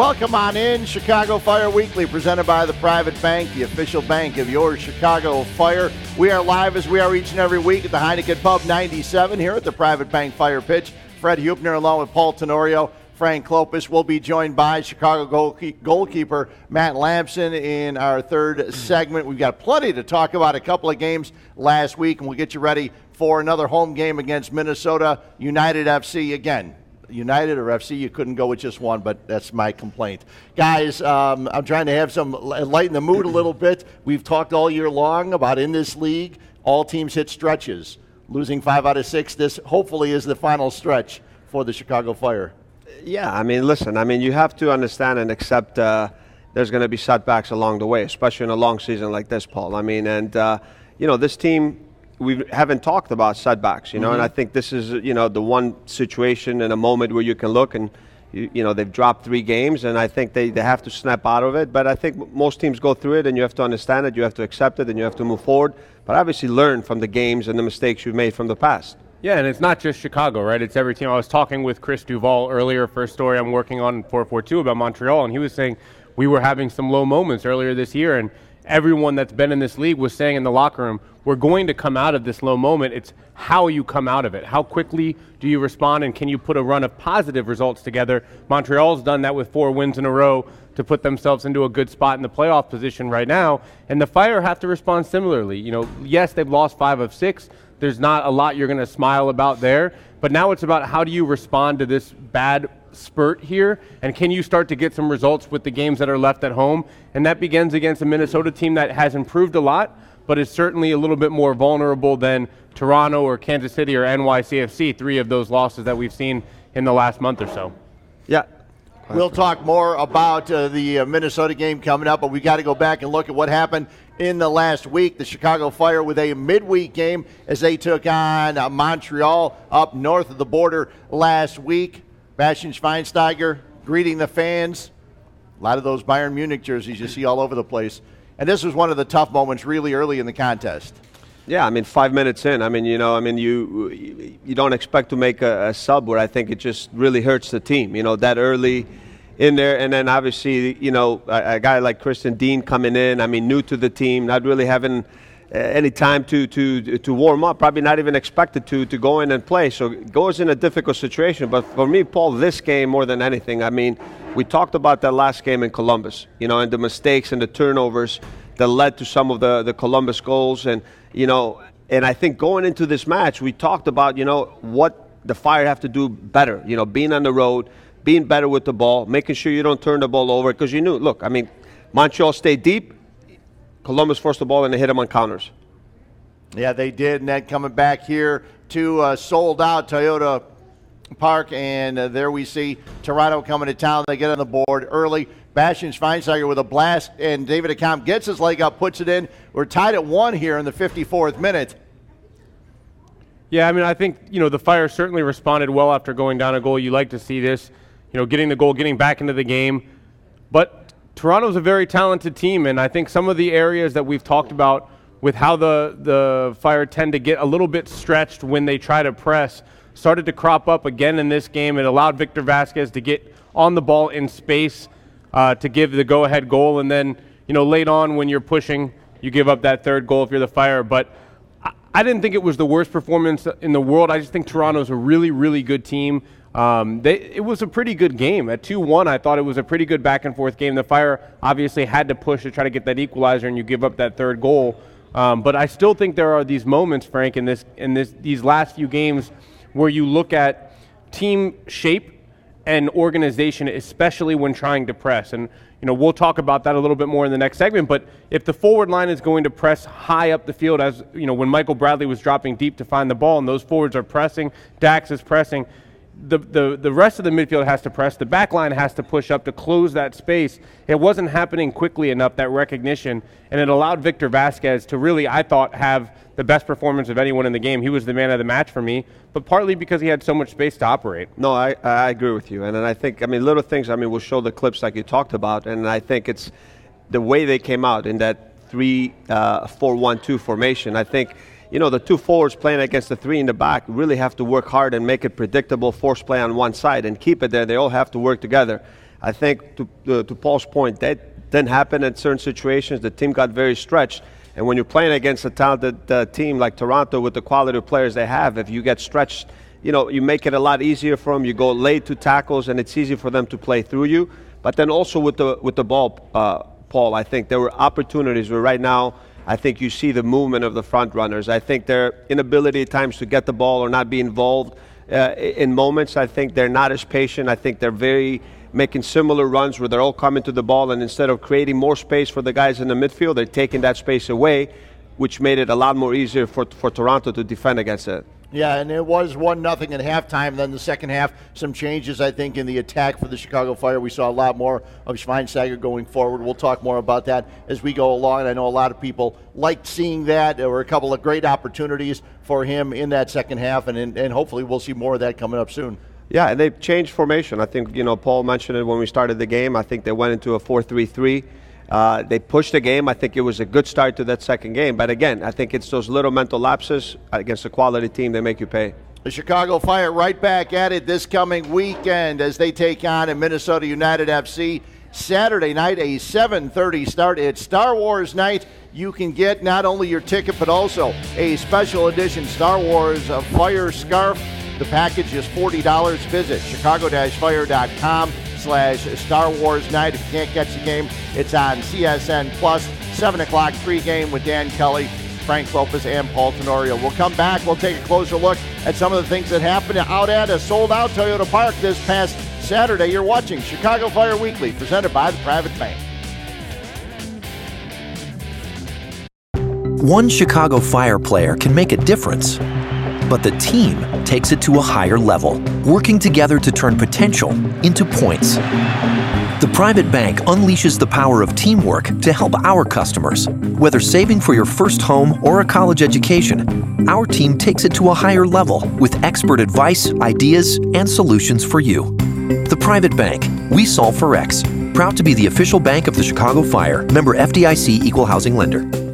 Welcome on in, Chicago Fire Weekly, presented by the Private Bank, the official bank of your Chicago Fire. We are live as we are each and every week at the Heineken Pub 97 here at the Private Bank Fire Pitch. Fred Hubner along with Paul Tenorio. Frank Klopas will be joined by Chicago goalkeeper Matt Lampson in our third segment. We've got plenty to talk about. A couple of games last week, and we'll get you ready for another home game against Minnesota United FC again. United or FC, you couldn't go with just one, but that's my complaint. Guys, um, I'm trying to have some lighten the mood a little bit. We've talked all year long about in this league, all teams hit stretches. Losing five out of six, this hopefully is the final stretch for the Chicago Fire. Yeah, I mean, listen, I mean, you have to understand and accept uh, there's going to be setbacks along the way, especially in a long season like this, Paul. I mean, and, uh, you know, this team we haven't talked about setbacks, you know, mm-hmm. and I think this is, you know, the one situation in a moment where you can look and, you, you, know, they've dropped three games, and I think they, they have to snap out of it. But I think most teams go through it, and you have to understand it, you have to accept it, and you have to move forward. But obviously, learn from the games and the mistakes you've made from the past. Yeah, and it's not just Chicago, right? It's every team. I was talking with Chris Duvall earlier for a story I'm working on 442 about Montreal, and he was saying we were having some low moments earlier this year, and everyone that's been in this league was saying in the locker room, we're going to come out of this low moment. It's how you come out of it. How quickly do you respond, and can you put a run of positive results together? Montreal's done that with four wins in a row to put themselves into a good spot in the playoff position right now. And the Fire have to respond similarly. You know, yes, they've lost five of six. There's not a lot you're going to smile about there. But now it's about how do you respond to this bad spurt here? And can you start to get some results with the games that are left at home? And that begins against a Minnesota team that has improved a lot, but is certainly a little bit more vulnerable than Toronto or Kansas City or NYCFC, three of those losses that we've seen in the last month or so. Yeah, We'll talk more about uh, the uh, Minnesota game coming up, but we got to go back and look at what happened in the last week. The Chicago Fire with a midweek game as they took on uh, Montreal up north of the border last week. Bastian Schweinsteiger greeting the fans. A lot of those Bayern Munich jerseys you see all over the place. And this was one of the tough moments really early in the contest. Yeah, I mean, five minutes in. I mean, you know, I mean, you you don't expect to make a, a, sub where I think it just really hurts the team. You know, that early in there, and then obviously, you know, a, a guy like Christian Dean coming in. I mean, new to the team, not really having any time to, to, to warm up, probably not even expected to, to go in and play. So goes in a difficult situation. But for me, Paul, this game more than anything, I mean, we talked about that last game in Columbus, you know, and the mistakes and the turnovers that led to some of the, the Columbus goals. And, you know, and I think going into this match, we talked about, you know, what the Fire have to do better, you know, being on the road, being better with the ball, making sure you don't turn the ball over. Because you knew, look, I mean, Montreal stayed deep Columbus forced the ball and they hit them on counters. Yeah, they did. And then coming back here to uh, sold out Toyota Park, and uh, there we see Toronto coming to town. They get on the board early. Bastian Schweinsteiger with a blast, and David Accam gets his leg up, puts it in. We're tied at one here in the 54th minute. Yeah, I mean, I think you know the Fire certainly responded well after going down a goal. You like to see this, you know, getting the goal, getting back into the game, but Toronto's a very talented team, and I think some of the areas that we've talked about with how the, the Fire tend to get a little bit stretched when they try to press started to crop up again in this game. It allowed Victor Vazquez to get on the ball in space uh, to give the go ahead goal, and then, you know, late on when you're pushing, you give up that third goal if you're the Fire. But I, I didn't think it was the worst performance in the world. I just think Toronto's a really, really good team. Um, they, it was a pretty good game. At 2 1, I thought it was a pretty good back and forth game. The Fire obviously had to push to try to get that equalizer, and you give up that third goal. Um, but I still think there are these moments, Frank, in, this, in this, these last few games where you look at team shape and organization, especially when trying to press. And you know, we'll talk about that a little bit more in the next segment. But if the forward line is going to press high up the field, as you know, when Michael Bradley was dropping deep to find the ball, and those forwards are pressing, Dax is pressing the, the, the rest of the midfield has to press. The back line has to push up to close that space. It wasn't happening quickly enough, that recognition, and it allowed Victor Vazquez to really, I thought, have the best performance of anyone in the game. He was the man of the match for me, but partly because he had so much space to operate. No, I, I agree with you. And, and I think, I mean, little things, I mean, we'll show the clips like you talked about, and I think it's the way they came out in that 3 uh, 4 1 2 formation. I think you know, the two forwards playing against the three in the back really have to work hard and make it predictable, force play on one side and keep it there. They all have to work together. I think to, uh, to Paul's point, that didn't happen in certain situations. The team got very stretched. And when you're playing against a talented uh, team like Toronto with the quality of players they have, if you get stretched, you know, you make it a lot easier for them. You go late to tackles, and it's easy for them to play through you. But then also with the with the ball, uh, Paul, I think there were opportunities where right now I think you see the movement of the front runners. I think their inability at times to get the ball or not be involved uh, in moments. I think they're not as patient. I think they're very making similar runs where they're all coming to the ball, and instead of creating more space for the guys in the midfield, they're taking that space away, which made it a lot more easier for for Toronto to defend against it. Yeah, and it was one nothing at halftime. Then the second half, some changes I think in the attack for the Chicago Fire. We saw a lot more of Schweinsteiger going forward. We'll talk more about that as we go along. I know a lot of people liked seeing that. There were a couple of great opportunities for him in that second half, and and hopefully we'll see more of that coming up soon. Yeah, and they've changed formation. I think you know Paul mentioned it when we started the game. I think they went into a four-three-three. Uh, they pushed the game. I think it was a good start to that second game. But again, I think it's those little mental lapses against a quality team that make you pay. The Chicago Fire right back at it this coming weekend as they take on a Minnesota United FC. Saturday night, a 7:30 start. It's Star Wars night. You can get not only your ticket but also a special edition Star Wars Fire scarf. The package is $40. Visit chicago-fire.com slash Star Wars Night. If you can't catch the game, it's on CSN Plus, 7 o'clock pregame with Dan Kelly, Frank Klopas, and Paul Tenorio. We'll come back. We'll take a closer look at some of the things that happened out at a sold-out Toyota Park this past Saturday. You're watching Chicago Fire Weekly, presented by the Private Bank. One Chicago Fire player can make a difference but the team takes it to a higher level, working together to turn potential into points. The private bank unleashes the power of teamwork to help our customers. Whether saving for your first home or a college education, our team takes it to a higher level with expert advice, ideas, and solutions for you. The Private Bank, we solve for X. Proud to be the official bank of the Chicago Fire, member FDIC equal housing lender.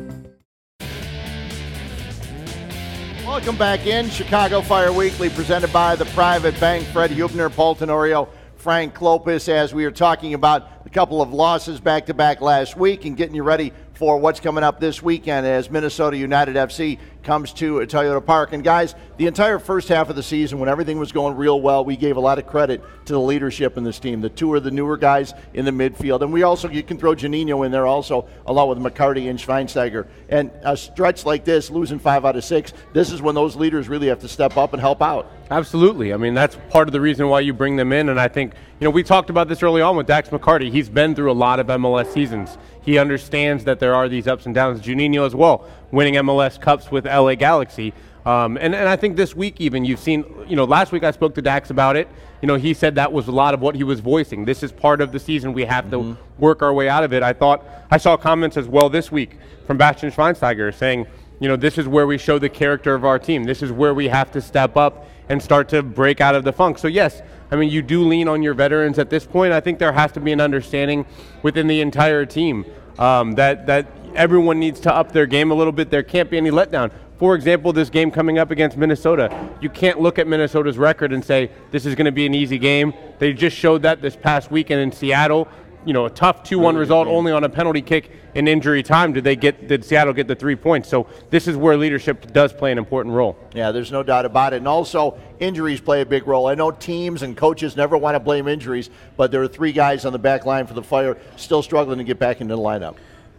Welcome back in Chicago Fire Weekly, presented by the Private Bank. Fred Hubner, Paul Tenorio, Frank Klopas, as we are talking about a couple of losses back to back last week and getting you ready for what's coming up this weekend as Minnesota United FC comes to Toyota Park. And guys, the entire first half of the season, when everything was going real well, we gave a lot of credit to the leadership in this team. The two are the newer guys in the midfield, and we also you can throw Juninho in there also, along with McCarty and Schweinsteiger. And a stretch like this, losing five out of six, this is when those leaders really have to step up and help out. Absolutely. I mean, that's part of the reason why you bring them in. And I think, you know, we talked about this early on with Dax McCarty. He's been through a lot of MLS seasons. He understands that there are these ups and downs. Juninho as well, winning MLS Cups with LA Galaxy. Um, and, and I think this week even you've seen, you know, last week I spoke to Dax about it. You know, he said that was a lot of what he was voicing. This is part of the season. We have mm-hmm. to work our way out of it. I thought I saw comments as well this week from Bastian Schweinsteiger saying, you know, this is where we show the character of our team. This is where we have to step up and start to break out of the funk. So yes, I mean, you do lean on your veterans at this point. I think there has to be an understanding within the entire team um, that that everyone needs to up their game a little bit. There can't be any letdown. For example, this game coming up against Minnesota, you can't look at Minnesota's record and say this is going to be an easy game. They just showed that this past weekend in Seattle you know a tough 2-1 result only on a penalty kick in injury time. Did they get did Seattle get the 3 points? So this is where leadership does play an important role. Yeah there's no doubt about it. And also injuries play a big role. I know teams and coaches never want to blame injuries but there are three guys on the back line for the Fire still struggling to get back into the lineup.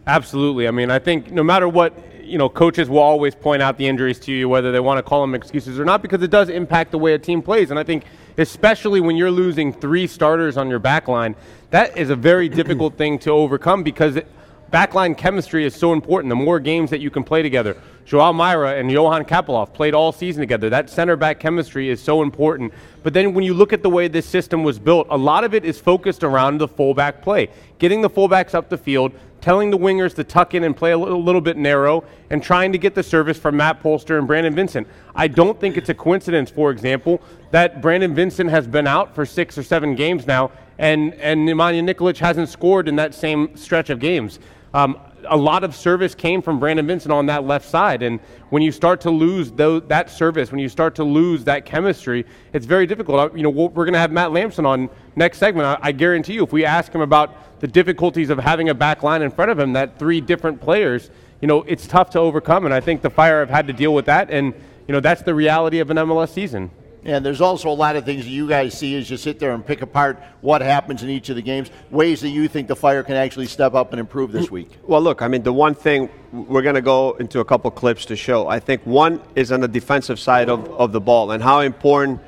Absolutely. I mean, I think no matter what, you know, coaches will always point out the injuries to you, whether they want to call them excuses or not, because it does impact the way a team plays. And I think, especially when you're losing three starters on your back line, that is a very difficult thing to overcome because it, backline chemistry is so important. The more games that you can play together. Joao Meira and Johan Kappelhof played all season together. That center back chemistry is so important. But then when you look at the way this system was built, a lot of it is focused around the fullback play. Getting the fullbacks up the field, telling the wingers to tuck in and play a little, little, bit narrow, and trying to get the service from Matt Polster and Brandon Vincent. I don't think it's a coincidence, for example, that Brandon Vincent has been out for six or seven games now, and, and Nemanja Nikolic hasn't scored in that same stretch of games. Um, a lot of service came from Brandon Vincent on that left side. And when you start to lose those, that service, when you start to lose that chemistry, it's very difficult. You know, we're going to have Matt Lampson on next segment. I, I guarantee you, if we ask him about the difficulties of having a back line in front of him, that three different players, you know, it's tough to overcome. And I think the Fire have had to deal with that. And, you know, that's the reality of an MLS season. And there's also a lot of things that you guys see as you sit there and pick apart what happens in each of the games, ways that you think the Fire can actually step up and improve this week. Well, look, I mean, the one thing we're going to go into a couple clips to show. I think one is on the defensive side of, of the ball and how important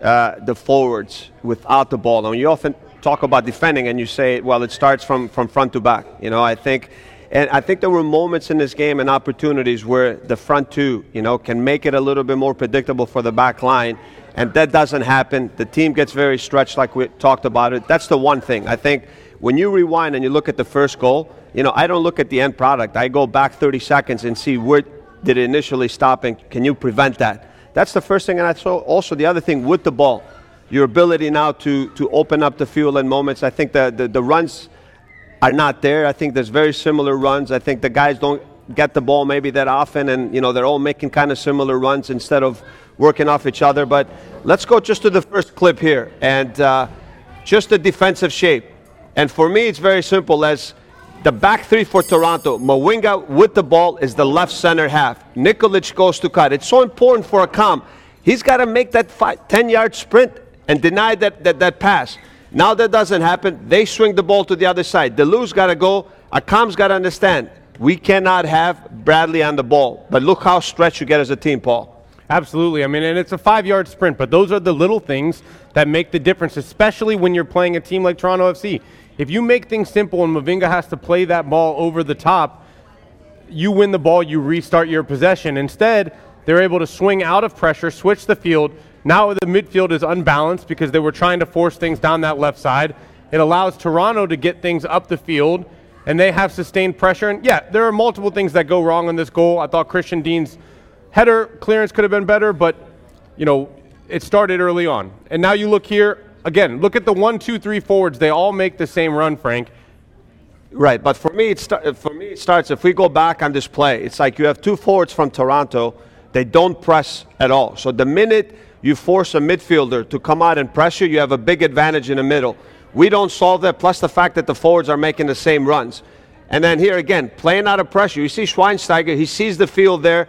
uh, the forwards without the ball. And you often talk about defending and you say, well, it starts from, from front to back. You know, I think and I think there were moments in this game and opportunities where the front two, you know, can make it a little bit more predictable for the back line. And that doesn't happen. The team gets very stretched, like we talked about it. That's the one thing. I think when you rewind and you look at the first goal, you know, I don't look at the end product. I go back 30 seconds and see where did it initially stop and can you prevent that? That's the first thing. And I saw also the other thing with the ball, your ability now to, to open up the field in moments. I think the, the, the runs are not there. I think there's very similar runs. I think the guys don't get the ball maybe that often, and you know they're all making kind of similar runs instead of working off each other. But let's go just to the first clip here, and uh, just the defensive shape. And for me, it's very simple. As the back three for Toronto, Mavinga with the ball is the left center half. Nikolic goes to cut. It's so important for Accam. He's got to make that five, 10 yard sprint and deny that, that, that pass. Now that doesn't happen. They swing the ball to the other side. De Leeuw's got to go. Accam's got to understand. We cannot have Bradley on the ball. But look how stretched you get as a team, Paul. Absolutely. I mean, and it's a five yard sprint, but those are the little things that make the difference, especially when you're playing a team like Toronto FC. If you make things simple and Mavinga has to play that ball over the top, you win the ball, you restart your possession. Instead, they're able to swing out of pressure, switch the field, now the midfield is unbalanced because they were trying to force things down that left side. It allows Toronto to get things up the field, and they have sustained pressure. And yeah, there are multiple things that go wrong in this goal. I thought Christian Dean's header clearance could have been better, but you know it started early on. And now you look here again. Look at the one, two, three forwards. They all make the same run, Frank. Right, but for me, it start, for me, it starts. If we go back on this play, it's like you have two forwards from Toronto. They don't press at all. So the minute you force a midfielder to come out and pressure, you have a big advantage in the middle. We don't solve that, plus the fact that the forwards are making the same runs. And then here again, playing out of pressure. You see Schweinsteiger, he sees the field there.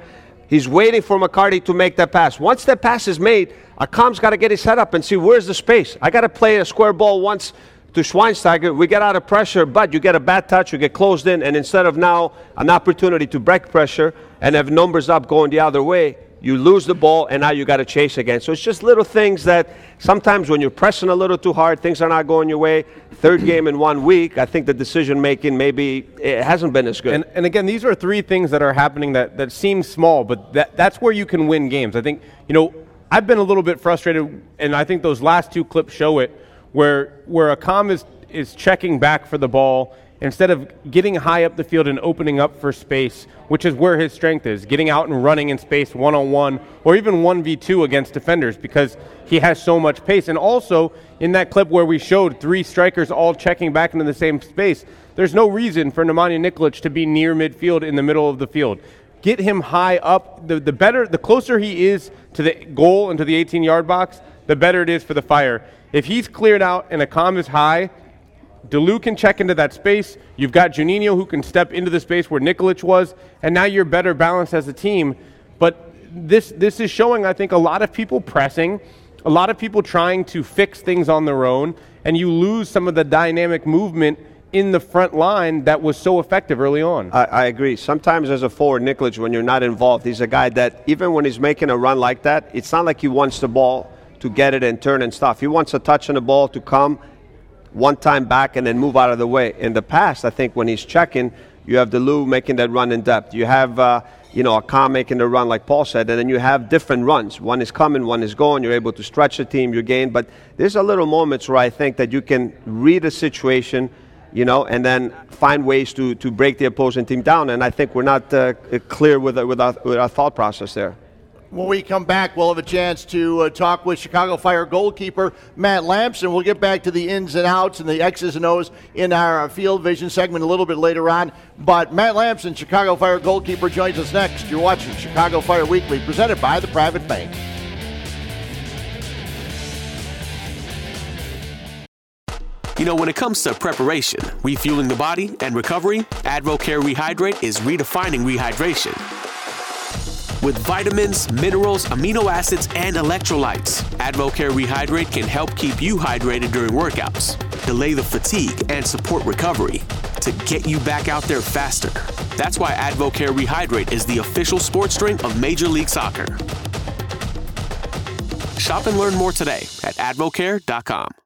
He's waiting for McCarty to make that pass. Once that pass is made, Accam's got to get his head up and see where's the space. I got to play a square ball once to Schweinsteiger. We get out of pressure, but you get a bad touch, you get closed in, and instead of now an opportunity to break pressure and have numbers up going the other way, you lose the ball, and now you got to chase again. So it's just little things that sometimes when you're pressing a little too hard, things are not going your way. Third game in one week, I think the decision making maybe it hasn't been as good. And, and again, these are three things that are happening that, that seem small, but that, that's where you can win games. I think, you know, I've been a little bit frustrated, and I think those last two clips show it, where where Accam is is checking back for the ball instead of getting high up the field and opening up for space, which is where his strength is, getting out and running in space one on one or even 1v2 against defenders because he has so much pace. And also, in that clip where we showed three strikers all checking back into the same space, there's no reason for Nemanja Nikolic to be near midfield in the middle of the field. Get him high up. The, the better, the closer he is to the goal and to the 18 yard box, the better it is for the fire. If he's cleared out and Accam is high, De Leeuw can check into that space. You've got Juninho who can step into the space where Nikolic was, and now you're better balanced as a team. But this this is showing, I think, a lot of people pressing, a lot of people trying to fix things on their own, and you lose some of the dynamic movement in the front line that was so effective early on. I, I, agree. Sometimes as a forward, Nikolic, when you're not involved, he's a guy that even when he's making a run like that, it's not like he wants the ball to get it and turn and stuff. He wants a touch on the ball to come one time back and then move out of the way. In the past, I think when he's checking, you have De Leeuw making that run in depth. You have, uh, you know, Accam making the run, like Paul said, and then you have different runs. One is coming, one is going. You're able to stretch the team, you gain. But there's a little moments where I think that you can read a situation, you know, and then find ways to, to break the opposing team down. And I think we're not uh, clear with, with, our, with our thought process there. When we come back, we'll have a chance to uh, talk with Chicago Fire goalkeeper Matt Lampson. We'll get back to the ins and outs and the X's and O's in our uh, field vision segment a little bit later on. But Matt Lampson, Chicago Fire goalkeeper, joins us next. You're watching Chicago Fire Weekly, presented by the Private Bank. You know, when it comes to preparation, refueling the body, and recovery, AdvoCare Rehydrate is redefining rehydration with vitamins, minerals, amino acids, and electrolytes. AdvoCare Rehydrate can help keep you hydrated during workouts, delay the fatigue, and support recovery to get you back out there faster. That's why AdvoCare Rehydrate is the official sports drink of Major League Soccer. Shop and learn more today at advocare.com.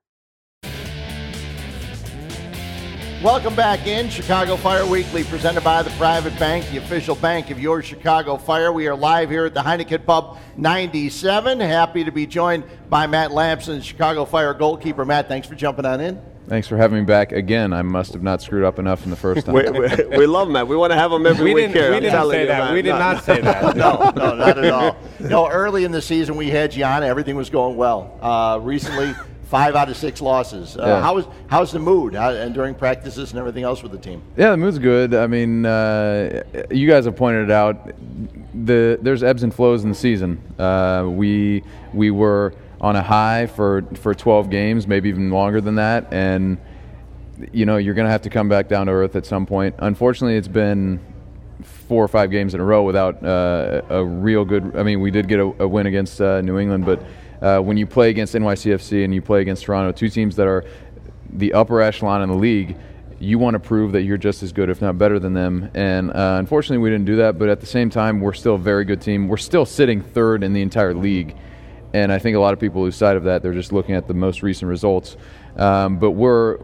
Welcome back in Chicago Fire Weekly, presented by the Private Bank, the official bank of your Chicago Fire. We are live here at the Heineken Pub 97. Happy to be joined by Matt Lampson, Chicago Fire goalkeeper. Matt, thanks for jumping on in. Thanks for having me back again. I must have not screwed up enough in the first time. we, we, we love Matt. We want to have him every we week didn't, here. We I'm didn't say you, that. man. We did No. not say that. No, no, not at all. No, early in the season we had you on. Everything was going well. Uh, recently, five out of six losses. Uh, Yeah. How is how's the mood How, and during practices and everything else with the team? Yeah, the mood's good. I mean, uh, you guys have pointed it out. The there's ebbs and flows in the season. Uh, we we were on a high for for 12 games, maybe even longer than that, and you know you're going to have to come back down to earth at some point. Unfortunately, it's been four or five games in a row without uh, a real good. I mean, we did get a, a win against uh, New England, but uh, when you play against NYCFC and you play against Toronto, two teams that are the upper echelon in the league, you want to prove that you're just as good, if not better than them. And uh, unfortunately, we didn't do that. But at the same time, we're still a very good team. We're still sitting third in the entire league. And I think a lot of people lose sight of that. They're just looking at the most recent results. Um, but we're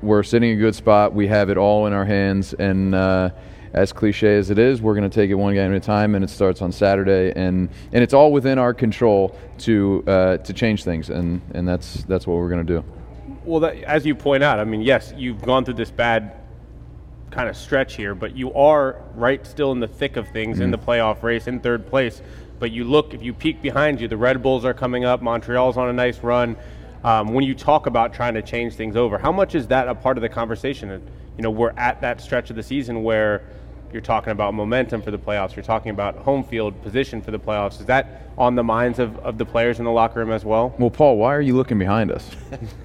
we're sitting in a good spot. We have it all in our hands. And uh, as cliche as it is, we're going to take it one game at a time. And it starts on Saturday. And and it's all within our control to uh, to change things. And and that's that's what we're going to do. Well, that, as you point out, I mean, yes, you've gone through this bad kind of stretch here, but you are right still in the thick of things in the playoff race in third place. But you look, if you peek behind you, the Red Bulls are coming up. Montreal's on a nice run. Um, when you talk about trying to change things over, how much is that a part of the conversation? You know, we're at that stretch of the season where you're talking about momentum for the playoffs. You're talking about home field position for the playoffs. Is that on the minds of, of the players in the locker room as well? Well, Paul, why are you looking behind us?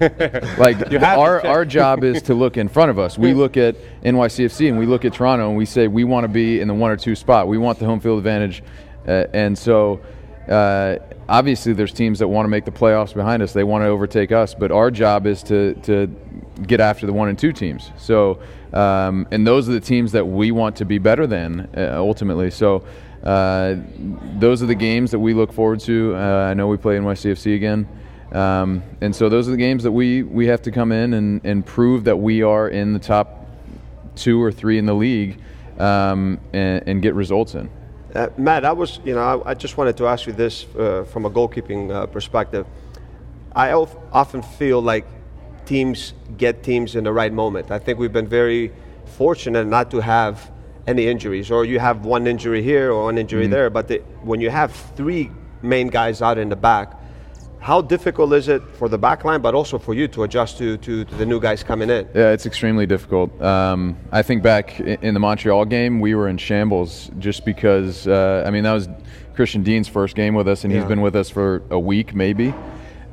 like our our job is to look in front of us. We look at NYCFC and we look at Toronto and we say we want to be in the one or two spot. We want the home field advantage, uh, and so uh, obviously there's teams that want to make the playoffs behind us. They want to overtake us, but our job is to to get after the one and two teams. So um, and those are the teams that we want to be better than uh, ultimately. So. Uh, those are the games that we look forward to. Uh, I know we play NYCFC again. Um, and so those are the games that we, we have to come in and, and prove that we are in the top two or three in the league um, and, and get results in. Uh, Matt, I was, you know, I, I just wanted to ask you this uh, from a goalkeeping uh, perspective. I of, often feel like teams get teams in the right moment. I think we've been very fortunate not to have any injuries, or you have one injury here or one injury there. But the, when you have three main guys out in the back, how difficult is it for the back line, but also for you to adjust to, to, to the new guys coming in? Yeah, it's extremely difficult. Um, I think back in the Montreal game, we were in shambles just because, uh, I mean, that was Christian Dean's first game with us, and he's been with us for a week maybe.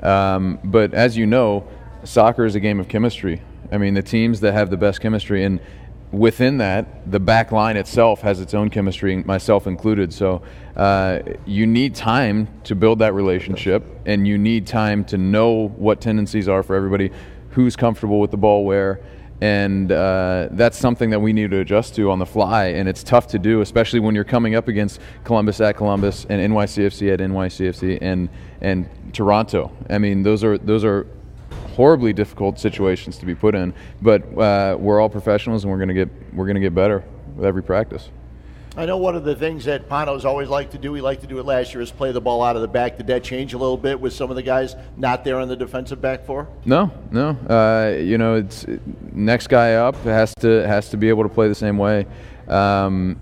Um, but as you know, soccer is a game of chemistry. I mean, the teams that have the best chemistry, and within that, the back line itself has its own chemistry, myself included. So uh, you need time to build that relationship, and you need time to know what tendencies are for everybody, who's comfortable with the ball where. And uh, that's something that we need to adjust to on the fly, and it's tough to do, especially when you're coming up against Columbus at Columbus and NYCFC at NYCFC and and Toronto. I mean, those are those are horribly difficult situations to be put in. But uh, we're all professionals, and we're gonna get we're gonna get better with every practice. I know one of the things that Pano's always liked to do, he liked to do it last year, is play the ball out of the back. Did that change a little bit with some of the guys not there on the defensive back four? No, no. Uh, you know, it's next guy up has to has to be able to play the same way. um,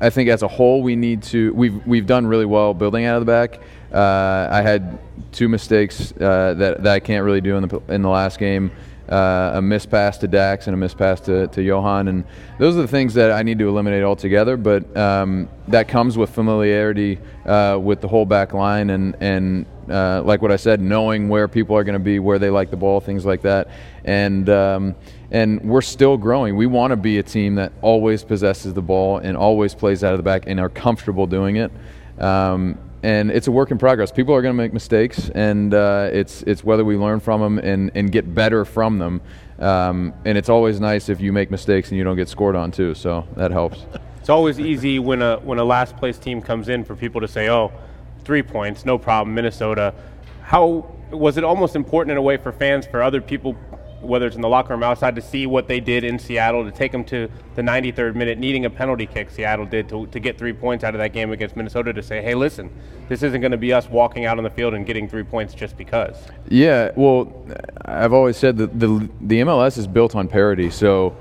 I think as a whole, we need to. We've we've done really well building out of the back. Uh, I had two mistakes uh, that that I can't really do in the in the last game. Uh, a miss pass to Dax and a miss pass to, to Johan, and those are the things that I need to eliminate altogether. But um, that comes with familiarity uh, with the whole back line, and and uh, like what I said, knowing where people are going to be, where they like the ball, things like that, and. Um, and we're still growing. We want to be a team that always possesses the ball and always plays out of the back and are comfortable doing it. Um, and it's a work in progress. People are going to make mistakes, and uh, it's it's whether we learn from them and, and get better from them. Um, and it's always nice if you make mistakes and you don't get scored on too. So that helps. It's always easy when a when a last place team comes in for people to say, "Oh, three points, no problem, Minnesota." How was it almost important in a way for fans, for other people whether it's in the locker room outside, to see what they did in Seattle, to take them to the 93rd minute, needing a penalty kick Seattle did to, to get three points out of that game against Minnesota to say, hey, listen, this isn't going to be us walking out on the field and getting three points just because. Yeah, well, I've always said that the, the MLS is built on parity, so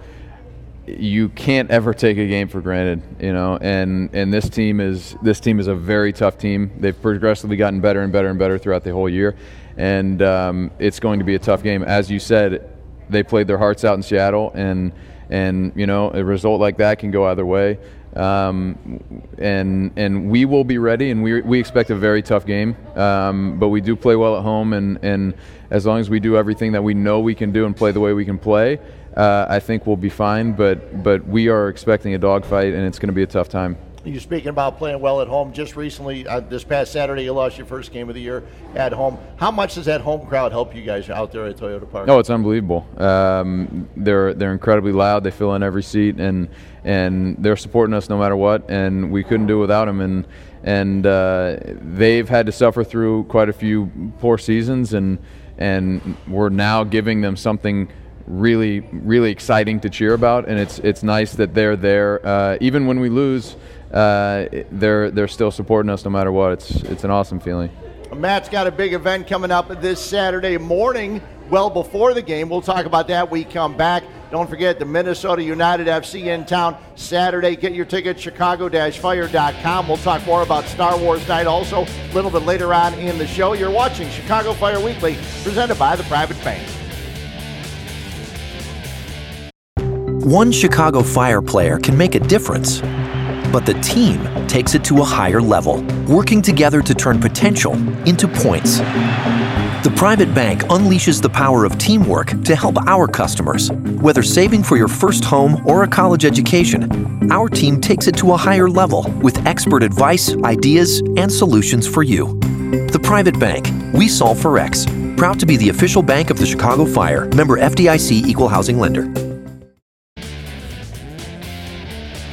you can't ever take a game for granted, you know. And and this team is this team is a very tough team. They've progressively gotten better and better and better throughout the whole year and um, it's going to be a tough game. As you said, they played their hearts out in Seattle, and and you know a result like that can go either way. Um, and and we will be ready, and we we expect a very tough game. Um, but we do play well at home, and and as long as we do everything that we know we can do and play the way we can play, uh, I think we'll be fine. But but we are expecting a dogfight, and it's going to be a tough time. You're speaking about playing well at home. Just recently, uh, this past Saturday, you lost your first game of the year at home. How much does that home crowd help you guys out there at Toyota Park? Oh, it's unbelievable. Um, they're they're incredibly loud. They fill in every seat, and and they're supporting us no matter what. And we couldn't do without them. And and uh, they've had to suffer through quite a few poor seasons, and and we're now giving them something really really exciting to cheer about. And it's it's nice that they're there, uh, even when we lose uh, they're they're still supporting us no matter what. It's it's an awesome feeling. Matt's got a big event coming up this Saturday morning, well before the game. We'll talk about that. We come back. Don't forget the Minnesota United FC in town Saturday. Get your tickets, chicago-fire.com. We'll talk more about Star Wars Night also a little bit later on in the show. You're watching Chicago Fire Weekly, presented by the Private Bank. One Chicago Fire player can make a difference but the team takes it to a higher level, working together to turn potential into points. The private bank unleashes the power of teamwork to help our customers. Whether saving for your first home or a college education, our team takes it to a higher level with expert advice, ideas, and solutions for you. The Private Bank, we solve for X. Proud to be the official bank of the Chicago Fire, member FDIC equal housing lender.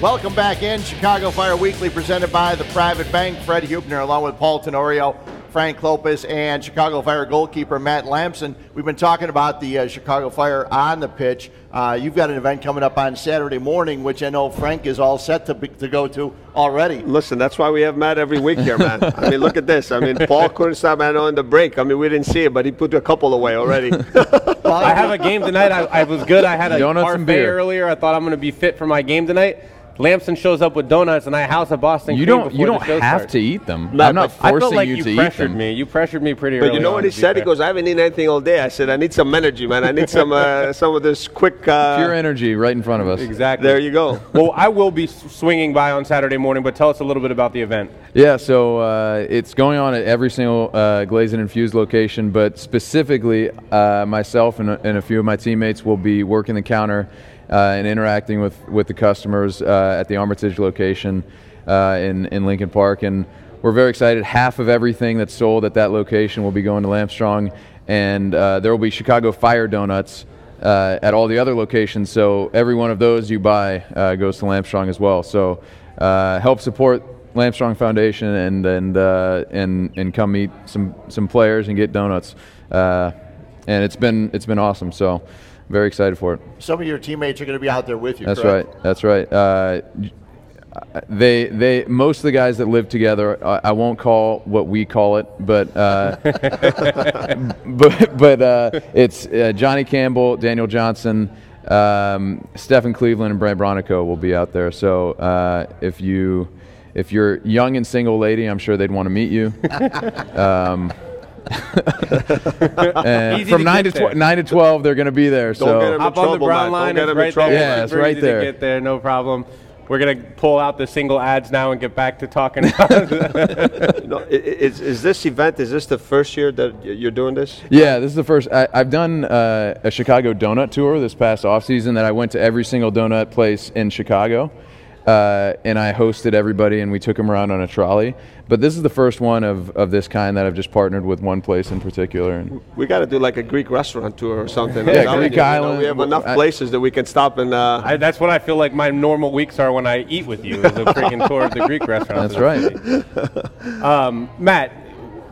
Welcome back in Chicago Fire Weekly, presented by the Private Bank. Fred Hubner, along with Paul Tenorio, Frank Klopas, and Chicago Fire goalkeeper Matt Lampson. We've been talking about the uh, Chicago Fire on the pitch. Uh, you've got an event coming up on Saturday morning, which I know Frank is all set to, be, to go to already. Listen, that's why we have Matt every week here, man. I mean, look at this. I mean, Paul couldn't stop Matt on the break. I mean, we didn't see it, but he put a couple away already. well, I have a game tonight. I, I was good. I had a Donuts parfait earlier. I thought I'm going to be fit for my game tonight. Lampson shows up with donuts, and I house a Boston. You don't. You don't have starts. to eat them. No, I'm not forcing I felt like you, you to pressured eat them. me. You pressured me pretty but early. But you know on, what he said? Fair. He goes, "I haven't eaten anything all day." I said, "I need some energy, man. I need some uh, some of this quick uh, pure energy right in front of us." Exactly. There you go. well, I will be swinging by on Saturday morning, but tell us a little bit about the event. Yeah, so uh, it's going on at every single uh, Glazed and Infused location, but specifically, uh, myself and, and a few of my teammates will be working the counter and interacting with, with the customers uh, at the Armitage location uh, in, in Lincoln Park. And we're very excited. Half of everything that's sold at that location will be going to Lampstrong, and there will be Chicago Fire Donuts. Uh, at all the other locations. So every one of those you buy uh, goes to Lampstrong as well. So uh, help support Lampstrong Foundation and and and and come meet some some players and get donuts. and it's been it's been awesome. So very excited for it. Some of your teammates are going to be out there with you. That's correct? right. That's right. Uh, they they most of the guys that live together I, I won't call what we call it but uh, but but uh, it's uh, Johnny Campbell Daniel Johnson um, Stephen Cleveland and Brandt Bronico will be out there. So uh, if you if you're young and single lady, I'm sure they'd want to meet you. um, and Easy from to nine get to tw- there. nine to twelve, they're going to be there. Don't so get 'em in Hop on the trouble, brown Matt. line. Don't get It's 'em in right trouble. there. Yeah, it's Super right easy to there. get there. No problem. We're gonna pull out the single ads now and get back to talking. No, i- i- is, is this event, is this the first year that y- you're doing this? Yeah, this is the first. I, I've done uh, a Chicago donut tour this past off season. That I went to every single donut place in Chicago, uh, and I hosted everybody, and we took them around on a trolley. But this is the first one of, of this kind that I've just partnered with one place in particular. And We got to do like a Greek restaurant tour or something. Yeah, Greek you, you know, Island. we have enough I- places that we can stop and. Uh, I, that's what I feel like my normal weeks are when I eat with you. Is a freaking tour of the Greek restaurant. that's right. Um, Matt,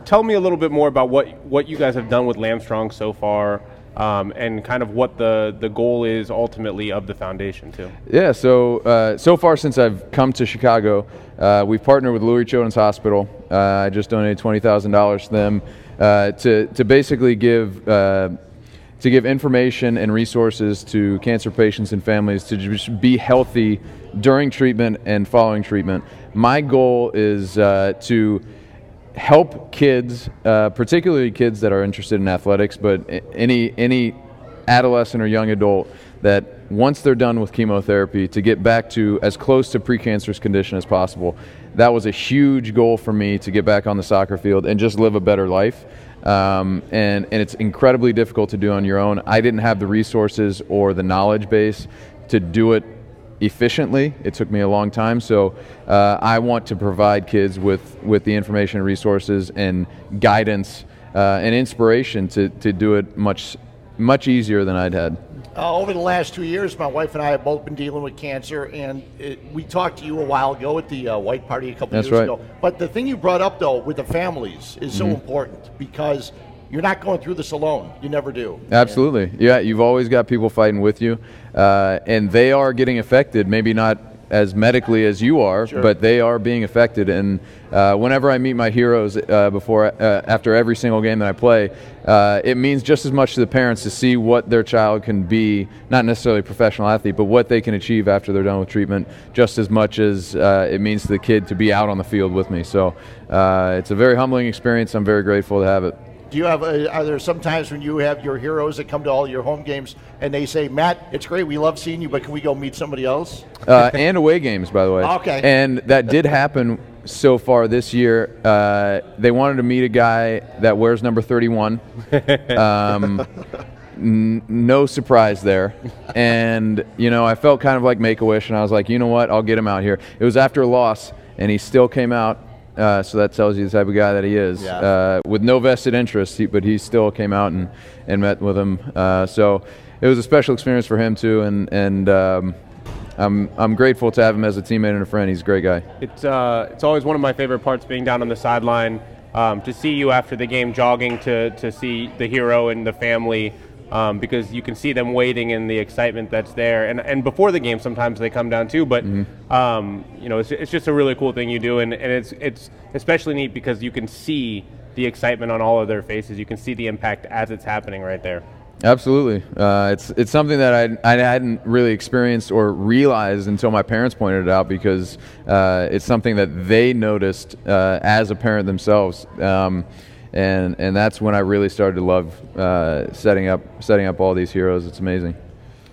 tell me a little bit more about what what you guys have done with Lampstrong so far, um, and kind of what the the goal is ultimately of the foundation too. Yeah, so uh, so far since I've come to Chicago, uh, we've partnered with Lurie Children's Hospital. Uh, I just donated twenty thousand dollars to them uh, to to basically give. Uh, to give information and resources to cancer patients and families to just be healthy during treatment and following treatment. My goal is uh, to help kids, uh, particularly kids that are interested in athletics, but any any adolescent or young adult that once they're done with chemotherapy to get back to as close to precancerous condition as possible. That was a huge goal for me to get back on the soccer field and just live a better life. Um, and, and it's incredibly difficult to do on your own. I didn't have the resources or the knowledge base to do it efficiently. It took me a long time, so uh, I want to provide kids with, with the information, resources, and guidance uh, and inspiration to, to do it much much easier than I'd had. Uh, over the last two years, my wife and I have both been dealing with cancer, and it, we talked to you a while ago at the uh, White Party a couple That's years right. ago. But the thing you brought up, though, with the families is Mm-hmm. so important because you're not going through this alone. You never do. Absolutely. Yeah, you've always got people fighting with you, uh, and they are getting affected. Maybe not as medically as you are, but they are being affected. And uh, whenever I meet my heroes uh, before, uh, after every single game that I play, uh, it means just as much to the parents to see what their child can be, not necessarily a professional athlete, but what they can achieve after they're done with treatment, just as much as uh, it means to the kid to be out on the field with me. So uh, it's a very humbling experience. I'm very grateful to have it. Do you have? Uh, are there some times when you have your heroes that come to all your home games and they say, "Matt, it's great. We love seeing you, but can we go meet somebody else?" uh, and away games, by the way. Okay. And that did happen so far this year. Uh, they wanted to meet a guy that wears number 31. Um, n- no surprise there. And, you know, I felt kind of like Make a Wish, and I was like, you know what? I'll get him out here. It was after a loss, and he still came out. Uh, so that tells you the type of guy that he is, Yeah. uh, with no vested interest. He, but he still came out and, and met with him. Uh, so it was a special experience for him too, and and um, I'm I'm grateful to have him as a teammate and a friend. He's a great guy. It's uh, it's always one of my favorite parts being down on the sideline um, to see you after the game jogging to to see the hero and the family. Um, because you can see them waiting and the excitement that's there, and and before the game sometimes they come down too. But um, you know, it's, it's just a really cool thing you do, and, and it's it's especially neat because you can see the excitement on all of their faces. You can see the impact as it's happening right there. Absolutely, uh, it's it's something that I I hadn't really experienced or realized until my parents pointed it out because uh, it's something that they noticed uh, as a parent themselves. Um, and, and that's when I really started to love uh, setting up setting up all these heroes. It's amazing.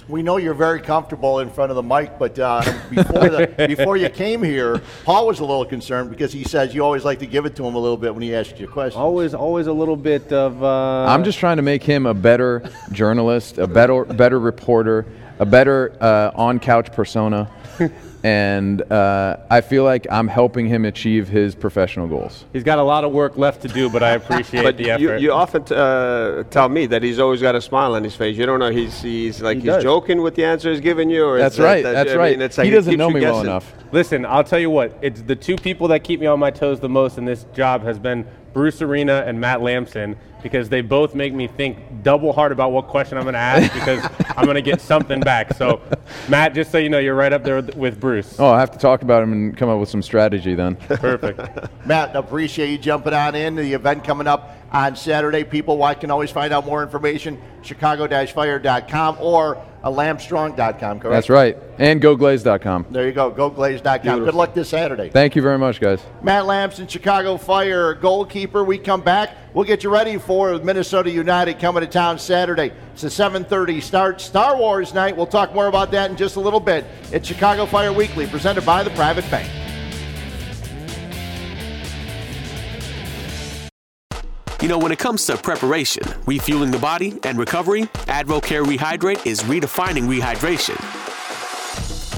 We know you're very comfortable in front of the mic, but uh, before the, before you came here, Paul was a little concerned because he says you always like to give it to him a little bit when he asks you questions. Always, always a little bit of. Uh, I'm just trying to make him a better journalist, a better better reporter, a better uh, on couch persona, and uh, I feel like I'm helping him achieve his professional goals. He's got a lot of work left to do, but I appreciate But the you, effort. you often t- uh, tell me that he's always got a smile on his face. You don't know he's he's like He he's does. joking with the answer he's giving you, or is That's that- right. that- That's I right. mean, it's like he doesn't know you me well enough. Listen, I'll tell you what. It's the two people that keep me on my toes the most in this job has been Bruce Arena and Matt Lampson because they both make me think double hard about what question I'm going to ask because I'm going to get something back. So, Matt, just so you know, you're right up there with, with Bruce. Oh, I have to talk about him and come up with some strategy then. Perfect. Matt, appreciate you jumping on in. The event coming up on Saturday. People wa- can always find out more information, chicago-fire.com or lampstrong.com, correct? That's right. And goglaze.com. There you go, goglaze.com. Good luck this Saturday. Thank you very much, guys. Matt Lampson, Chicago Fire goalkeeper. We come back. We'll get you ready for Minnesota United coming to town Saturday. It's a 7:30 start. Star Wars night. We'll talk more about that in just a little bit. It's Chicago Fire Weekly, presented by the Private Bank. You know, when it comes to preparation, refueling the body, and recovery, AdvoCare Rehydrate is redefining rehydration.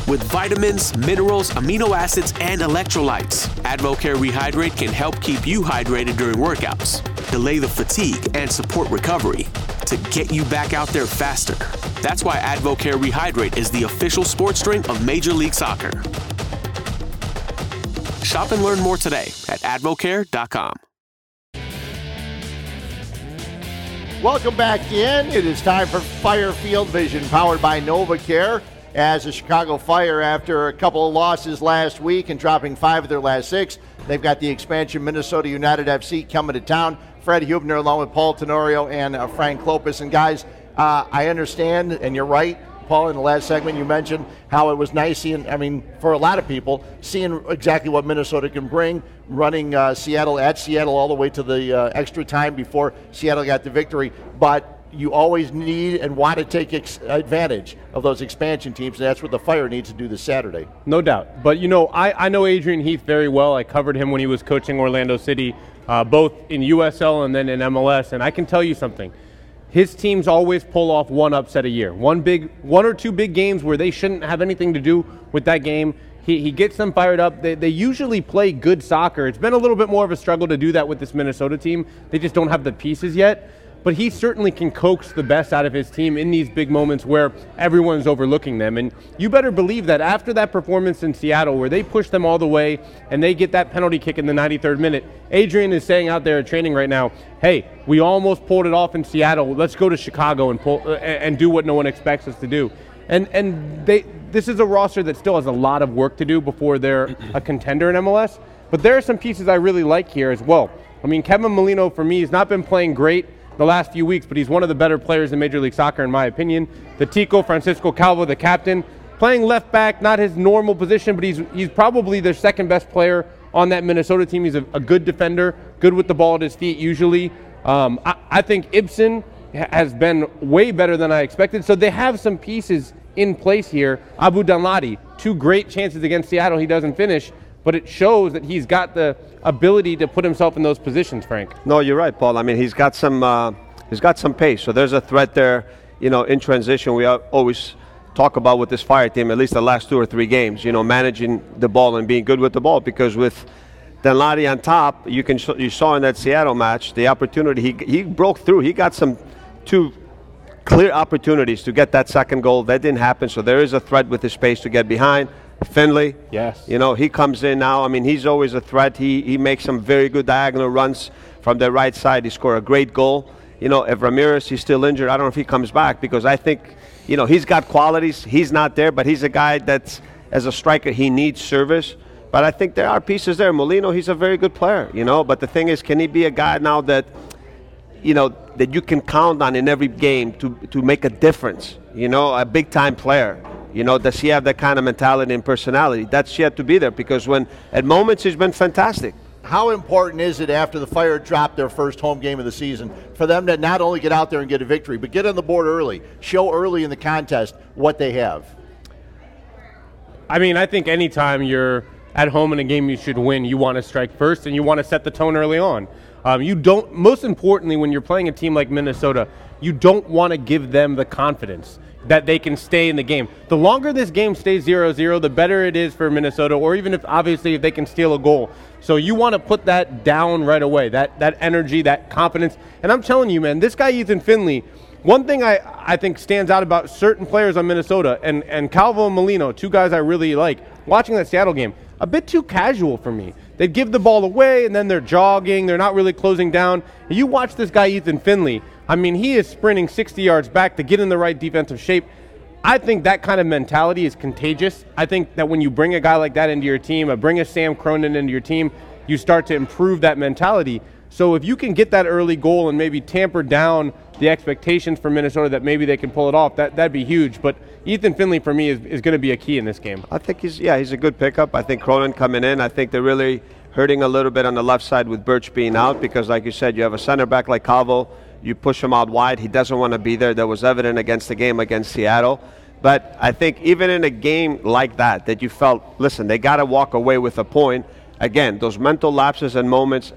With vitamins, minerals, amino acids, and electrolytes, AdvoCare Rehydrate can help keep you hydrated during workouts, delay the fatigue, and support recovery to get you back out there faster. That's why AdvoCare Rehydrate is the official sports drink of Major League Soccer. Shop and learn more today at advocare.com. Welcome back in. It is time for Fire Field Vision, powered by NovaCare. As the Chicago Fire, after a couple of losses last week and dropping five of their last six, they've got the expansion Minnesota United FC coming to town. Fred Hubner, along with Paul Tenorio and uh, Frank Klopas. And guys, uh, I understand, and you're right. Paul, in the last segment, you mentioned how it was nice seeing, I mean, for a lot of people, seeing exactly what Minnesota can bring, running uh, Seattle at Seattle all the way to the uh, extra time before Seattle got the victory. But you always need and want to take ex- advantage of those expansion teams, and that's what the Fire needs to do this Saturday. No doubt. But, you know, I, I know Adrian Heath very well. I covered him when he was coaching Orlando City, uh, both in USL and then in MLS. And I can tell you something his teams always pull off one upset a year. One big, one or two big games where they shouldn't have anything to do with that game. He, he gets them fired up. They, they usually play good soccer. It's been a little bit more of a struggle to do that with this Minnesota team. They just don't have the pieces yet but he certainly can coax the best out of his team in these big moments where everyone's overlooking them. And you better believe that after that performance in Seattle, where they push them all the way and they get that penalty kick in the 93rd minute, Adrian is saying out there at training right now, hey, we almost pulled it off in Seattle. Let's go to Chicago and pull uh, and do what no one expects us to do. And and they this is a roster that still has a lot of work to do before they're a contender in MLS. But there are some pieces I really like here as well. I mean, Kevin Molino for me has not been playing great the last few weeks, but he's one of the better players in Major League Soccer, in my opinion. The Tico, Francisco Calvo, the captain, playing left back, not his normal position, but he's, he's probably their second best player on that Minnesota team. He's a, a good defender, good with the ball at his feet usually. Um, I, I think Ibson has been way better than I expected. So they have some pieces in place here. Abu Danladi, two great chances against Seattle. He doesn't finish but it shows that he's got the ability to put himself in those positions, Frank. No, you're right, Paul. I mean, he's got some uh, he's got some pace. So there's a threat there. You know, in transition, we always talk about with this fire team, at least the last two or three games. You know, managing the ball and being good with the ball because with Danladi on top, you can you saw in that Seattle match the opportunity. He he broke through. He got some two clear opportunities to get that second goal. That didn't happen. So there is a threat with his pace to get behind. Finlay, Yes. You know, he comes in now. I mean, he's always a threat. He, he makes some very good diagonal runs from the right side. He scored a great goal. You know, if Ramirez, he's still injured, I don't know if he comes back because I think, you know, he's got qualities. He's not there, but he's a guy that's, as a striker, he needs service. But I think there are pieces there. Molino, he's a very good player, you know. But the thing is, can he be a guy now that, you know, that you can count on in every game to, to make a difference? You know, a big time player. You know, does he have that kind of mentality and personality? That's yet to be there because when at moments he's been fantastic. How important is it after the Fire dropped their first home game of the season for them to not only get out there and get a victory, but get on the board early, show early in the contest what they have? I mean, I think anytime you're at home in a game you should win, you want to strike first and you want to set the tone early on. Um, you don't, most importantly, when you're playing a team like Minnesota, you don't want to give them the confidence that they can stay in the game. The longer this game stays 0-0, the better it is for Minnesota, or even if obviously if they can steal a goal. So you want to put that down right away, that that energy, that confidence. And I'm telling you, man, this guy Ethan Finlay, one thing I, I think stands out about certain players on Minnesota and, and Calvo and Molino, two guys I really like, watching that Seattle game, a bit too casual for me. They give the ball away and then they're jogging, they're not really closing down. You watch this guy Ethan Finlay. I mean, he is sprinting 60 yards back to get in the right defensive shape. I think that kind of mentality is contagious. I think that when you bring a guy like that into your team, or bring a Sam Cronin into your team, you start to improve that mentality. So if you can get that early goal and maybe tamper down the expectations for Minnesota that maybe they can pull it off, that, that'd be huge. But Ethan Finlay, for me, is, is going to be a key in this game. I think he's yeah he's a good pickup. I think Cronin coming in. I think they're really hurting a little bit on the left side with Burch being out because, like you said, you have a center back like Calvo. You push him out wide. He doesn't want to be there. That was evident against the game against Seattle. But I think even in a game like that, that you felt, listen, they got to walk away with a point. Again, those mental lapses and moments,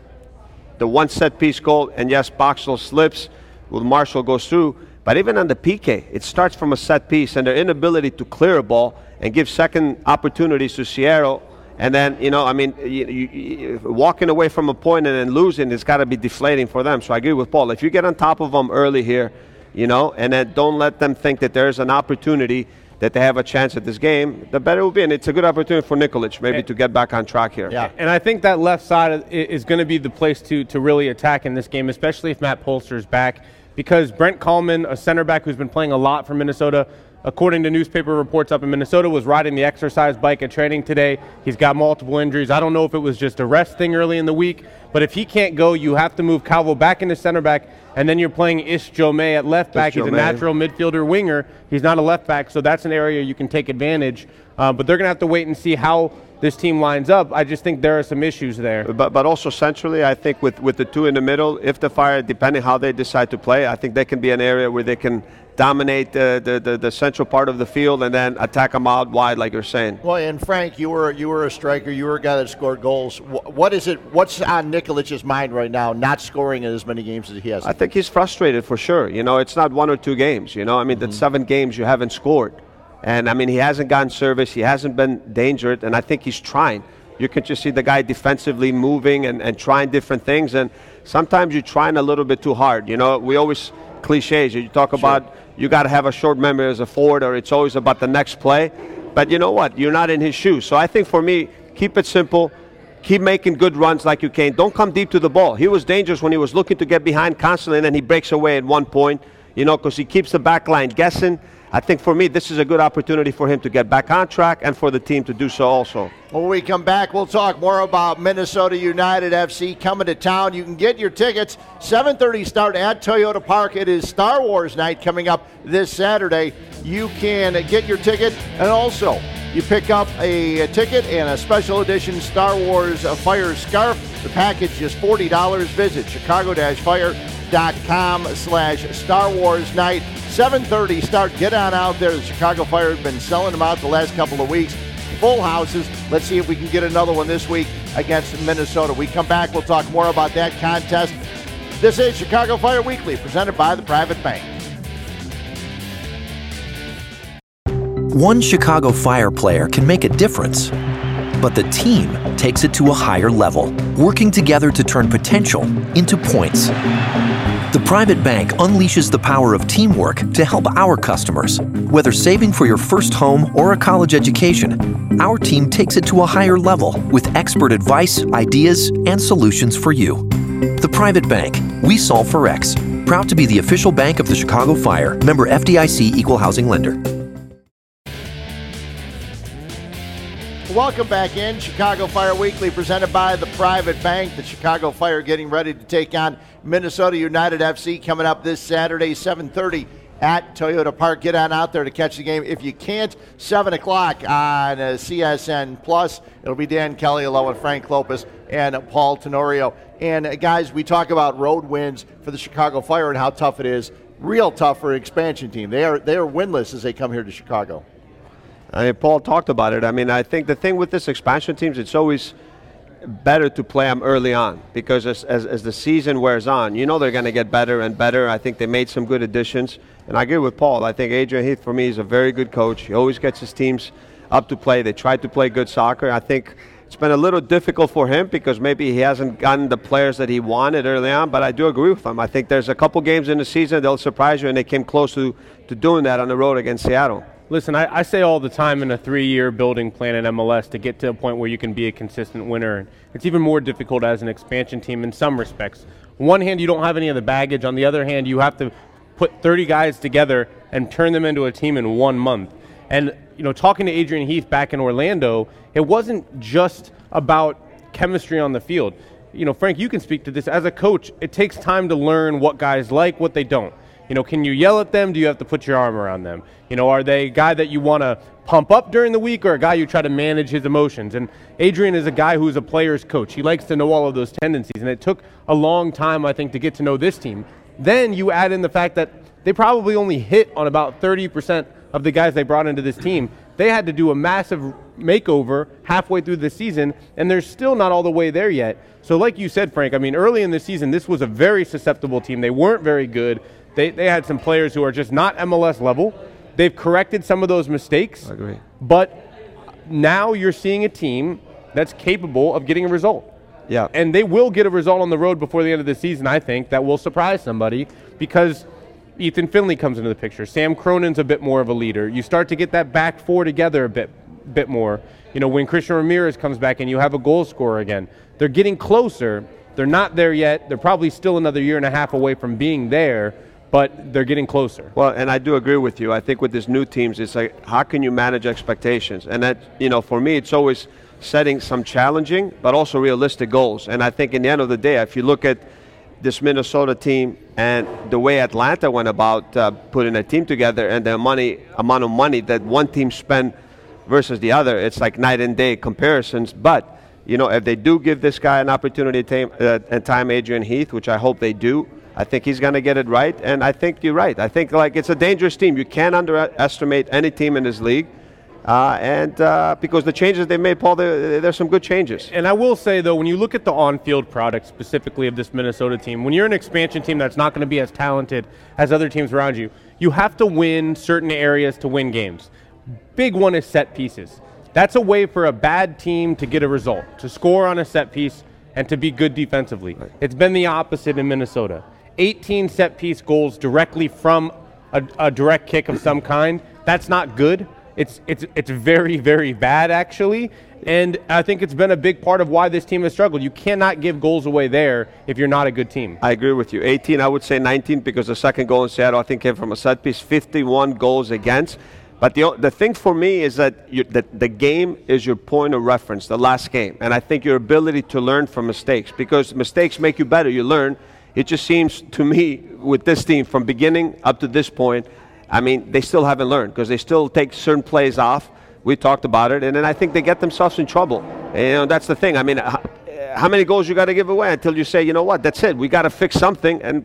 the one set piece goal, and yes, Boxall slips, with Marshall goes through. But even on the PK, it starts from a set piece, and their inability to clear a ball and give second opportunities to Seattle. And then, you know, I mean, you, you, walking away from a point and then losing, it's got to be deflating for them. So I agree with Paul. If you get on top of them early here, you know, and then don't let them think that there's an opportunity that they have a chance at this game, the better it will be. And it's a good opportunity for Nikolic maybe to get back on track here. Yeah. And I think that left side is going to be the place to, to really attack in this game, especially if Matt Polster is back. Because Brent Kallman, a center back who's been playing a lot for Minnesota, according to newspaper reports up in Minnesota, was riding the exercise bike at training today. He's got multiple injuries. I don't know if it was just a rest thing early in the week, but if he can't go, you have to move Calvo back into center back, and then you're playing Ish Jome at left back. He's a natural midfielder winger. He's not a left back, so that's an area you can take advantage. Uh, but they're going to have to wait and see how this team lines up. I just think there are some issues there. But, but also centrally, I think with, with the two in the middle, if the Fire, depending how they decide to play, I think they can be an area where they can dominate the, the, the, the, central part of the field and then attack them out wide, like you're saying. Well, and Frank, you were you were a striker. You were a guy that scored goals. What is it? What's on Nikolic's mind right now? Not scoring in as many games as he has. I think he's frustrated for sure. You know, it's not one or two games. You know, I mean, mm-hmm. that's seven games you haven't scored, and I mean, he hasn't gotten service. He hasn't been dangerous, and I think he's trying. You can just see the guy defensively moving and, and trying different things, and sometimes you're trying a little bit too hard. You know, we always cliches. You talk sure. about you got to have a short memory as a forward, or it's always about the next play. But you know what? You're not in his shoes. So I think for me, keep it simple. Keep making good runs like you can. Don't come deep to the ball. He was dangerous when he was looking to get behind constantly, and then he breaks away at one point, you know, because he keeps the back line guessing. I think for me, this is a good opportunity for him to get back on track and for the team to do so also. When we come back, we'll talk more about Minnesota United FC coming to town. You can get your tickets 7:30 start at Toyota Park. It is Star Wars night coming up this Saturday. You can get your ticket and also you pick up a, ticket and a special edition Star Wars Fire scarf. The package is $40. Visit chicago-fire.com slash Star Wars night. 7:30 start. Get on out there. The Chicago Fire have been selling them out the last couple of weeks. Full houses. Let's see if we can get another one this week against Minnesota. We come back. We'll talk more about that contest. This is Chicago Fire Weekly, presented by the Private Bank. One Chicago Fire player can make a difference, but the team takes it to a higher level, working together to turn potential into points. The private bank unleashes the power of teamwork to help our customers. Whether saving for your first home or a college education, our team takes it to a higher level with expert advice, ideas, and solutions for you. The private bank, we solve for X. Proud to be the official bank of the Chicago Fire, member FDIC equal housing lender. Welcome back in. Chicago Fire Weekly presented by the Private Bank. The Chicago Fire getting ready to take on Minnesota United FC coming up this Saturday, 7:30 at Toyota Park. Get on out there to catch the game. If you can't, 7 o'clock on uh, CSN Plus. It'll be Dan Kelly along with Frank Klopas and Paul Tenorio. And uh, guys, we talk about road wins for the Chicago Fire and how tough it is. Real tough for an expansion team. They are they are winless as they come here to Chicago. I mean, Paul talked about it. I mean, I think the thing with this expansion teams, it's always better to play them early on because as, as, as the season wears on, you know they're going to get better and better. I think they made some good additions. And I agree with Paul. I think Adrian Heath, for me, is a very good coach. He always gets his teams up to play. They try to play good soccer. I think it's been a little difficult for him because maybe he hasn't gotten the players that he wanted early on, but I do agree with him. I think there's a couple games in the season they'll surprise you, and they came close to, to doing that on the road against Seattle. Listen, I, I, say all the time in a three year building plan in MLS to get to a point where you can be a consistent winner. It's even more difficult as an expansion team in some respects. On one hand, you don't have any of the baggage. On the other hand, you have to put 30 guys together and turn them into a team in one month. And, you know, talking to Adrian Heath back in Orlando, it wasn't just about chemistry on the field you know, Frank, you can speak to this. As a coach, it takes time to learn what guys like, what they don't. You know, can you yell at them? Do you have to put your arm around them? You know, are they a guy that you want to pump up during the week or a guy you try to manage his emotions? And Adrian is a guy who's a player's coach. He likes to know all of those tendencies. And it took a long time, I think, to get to know this team. Then you add in the fact that they probably only hit on about 30% of the guys they brought into this team. They had to do a massive makeover halfway through the season, and they're still not all the way there yet. So, like you said, Frank, I mean, early in the season, this was a very susceptible team. They weren't very good. They, they had some players who are just not MLS level. They've corrected some of those mistakes. I agree. But now you're seeing a team that's capable of getting a result. Yeah. And they will get a result on the road before the end of the season, I think, that will surprise somebody because Ethan Finlay comes into the picture. Sam Cronin's a bit more of a leader. You start to get that back four together a bit bit more. You know, when Christian Ramirez comes back and you have a goal scorer again. They're getting closer. They're not there yet. They're probably still another year and a half away from being there, but they're getting closer. Well, and I do agree with you. I think with these new teams, it's like how can you manage expectations? And that, you know, for me, it's always setting some challenging but also realistic goals. And I think in the end of the day, if you look at this Minnesota team and the way Atlanta went about uh, putting a team together and the money amount of money that one team spent versus the other, it's like night and day comparisons. But you know, if they do give this guy an opportunity to time, uh, and time Adrian Heath, which I hope they do, I think he's going to get it right. And I think you're right. I think like it's a dangerous team. You can't underestimate any team in this league. Uh, and uh, because the changes they made, Paul, there's some good changes. And I will say, though, when you look at the on field product specifically of this Minnesota team, when you're an expansion team that's not going to be as talented as other teams around you, you have to win certain areas to win games. Big one is set pieces. That's a way for a bad team to get a result, to score on a set piece and to be good defensively. Right. It's been the opposite in Minnesota. 18 set piece goals directly from a, a direct kick of some kind. That's not good it's it's it's very very bad actually, and I think it's been a big part of why this team has struggled. You cannot give goals away there if you're not a good team. I agree with you. 18, I would say 19 because the second goal in Seattle I think came from a set piece. 51 goals against. But the, the thing for me is that you, the, the game is your point of reference, the last game. And I think your ability to learn from mistakes, because mistakes make you better, you learn. It just seems to me with this team from beginning up to this point, I mean, they still haven't learned because they still take certain plays off. We talked about it, and then I think they get themselves in trouble. And, you know, that's the thing. I mean, how, how many goals you got to give away until you say, you know what, that's it. We got to fix something, and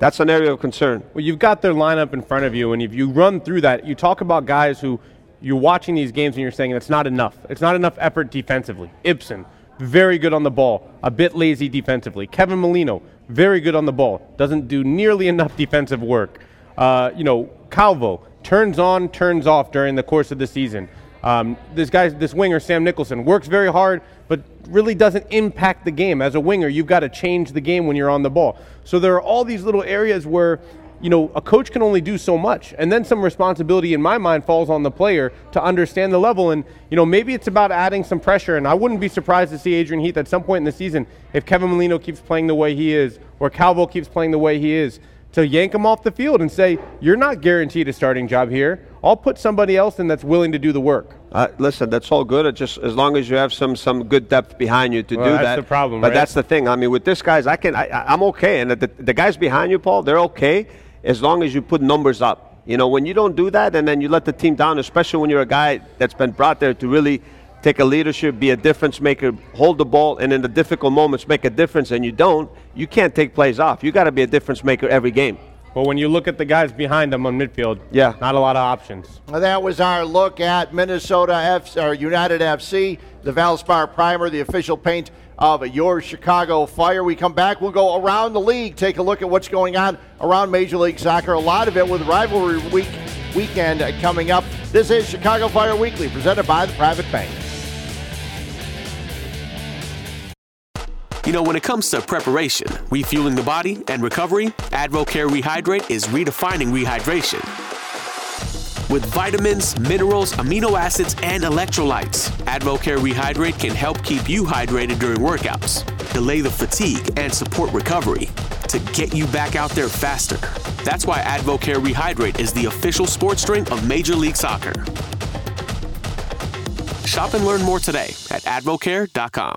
that's an area of concern. Well, you've got their lineup in front of you, and if you run through that, you talk about guys who you're watching these games and you're saying it's not enough. It's not enough effort defensively. Ibson, very good on the ball, a bit lazy defensively. Kevin Molino, very good on the ball, doesn't do nearly enough defensive work. Uh, you know, Calvo turns on, turns off during the course of the season. Um, this guy, this winger, Sam Nicholson, works very hard, but really doesn't impact the game. As a winger, you've got to change the game when you're on the ball. So there are all these little areas where, you know, a coach can only do so much. And then some responsibility, in my mind, falls on the player to understand the level. And, you know, maybe it's about adding some pressure. And I wouldn't be surprised to see Adrian Heath at some point in the season, if Kevin Molino keeps playing the way he is, or Calvo keeps playing the way he is, to yank him off the field and say, You're not guaranteed a starting job here. I'll put somebody else in that's willing to do the work. Uh, listen, that's all good. It's just as long as you have some some good depth behind you to well, do that's that. That's the problem. But right? that's the thing. I mean, with this guys, I can. I, am okay, and the, the guys behind you, Paul, they're okay as long as you put numbers up. You know, when you don't do that, and then you let the team down, especially when you're a guy that's been brought there to really take a leadership, be a difference maker, hold the ball, and in the difficult moments make a difference, and you don't, you can't take plays off. You got to be a difference maker every game. Well, when you look at the guys behind them on midfield, yeah, not a lot of options. Well, That was our look at Minnesota F or United FC, the Valspar Primer, the official paint of your Chicago Fire. We come back, we'll go around the league, take a look at what's going on around Major League Soccer. A lot of it with rivalry week weekend coming up. This is Chicago Fire Weekly, presented by the Private Bank. You know, when it comes to preparation, refueling the body, and recovery, AdvoCare Rehydrate is redefining rehydration. With vitamins, minerals, amino acids, and electrolytes, AdvoCare Rehydrate can help keep you hydrated during workouts, delay the fatigue, and support recovery to get you back out there faster. That's why AdvoCare Rehydrate is the official sports drink of Major League Soccer. Shop and learn more today at advocare.com.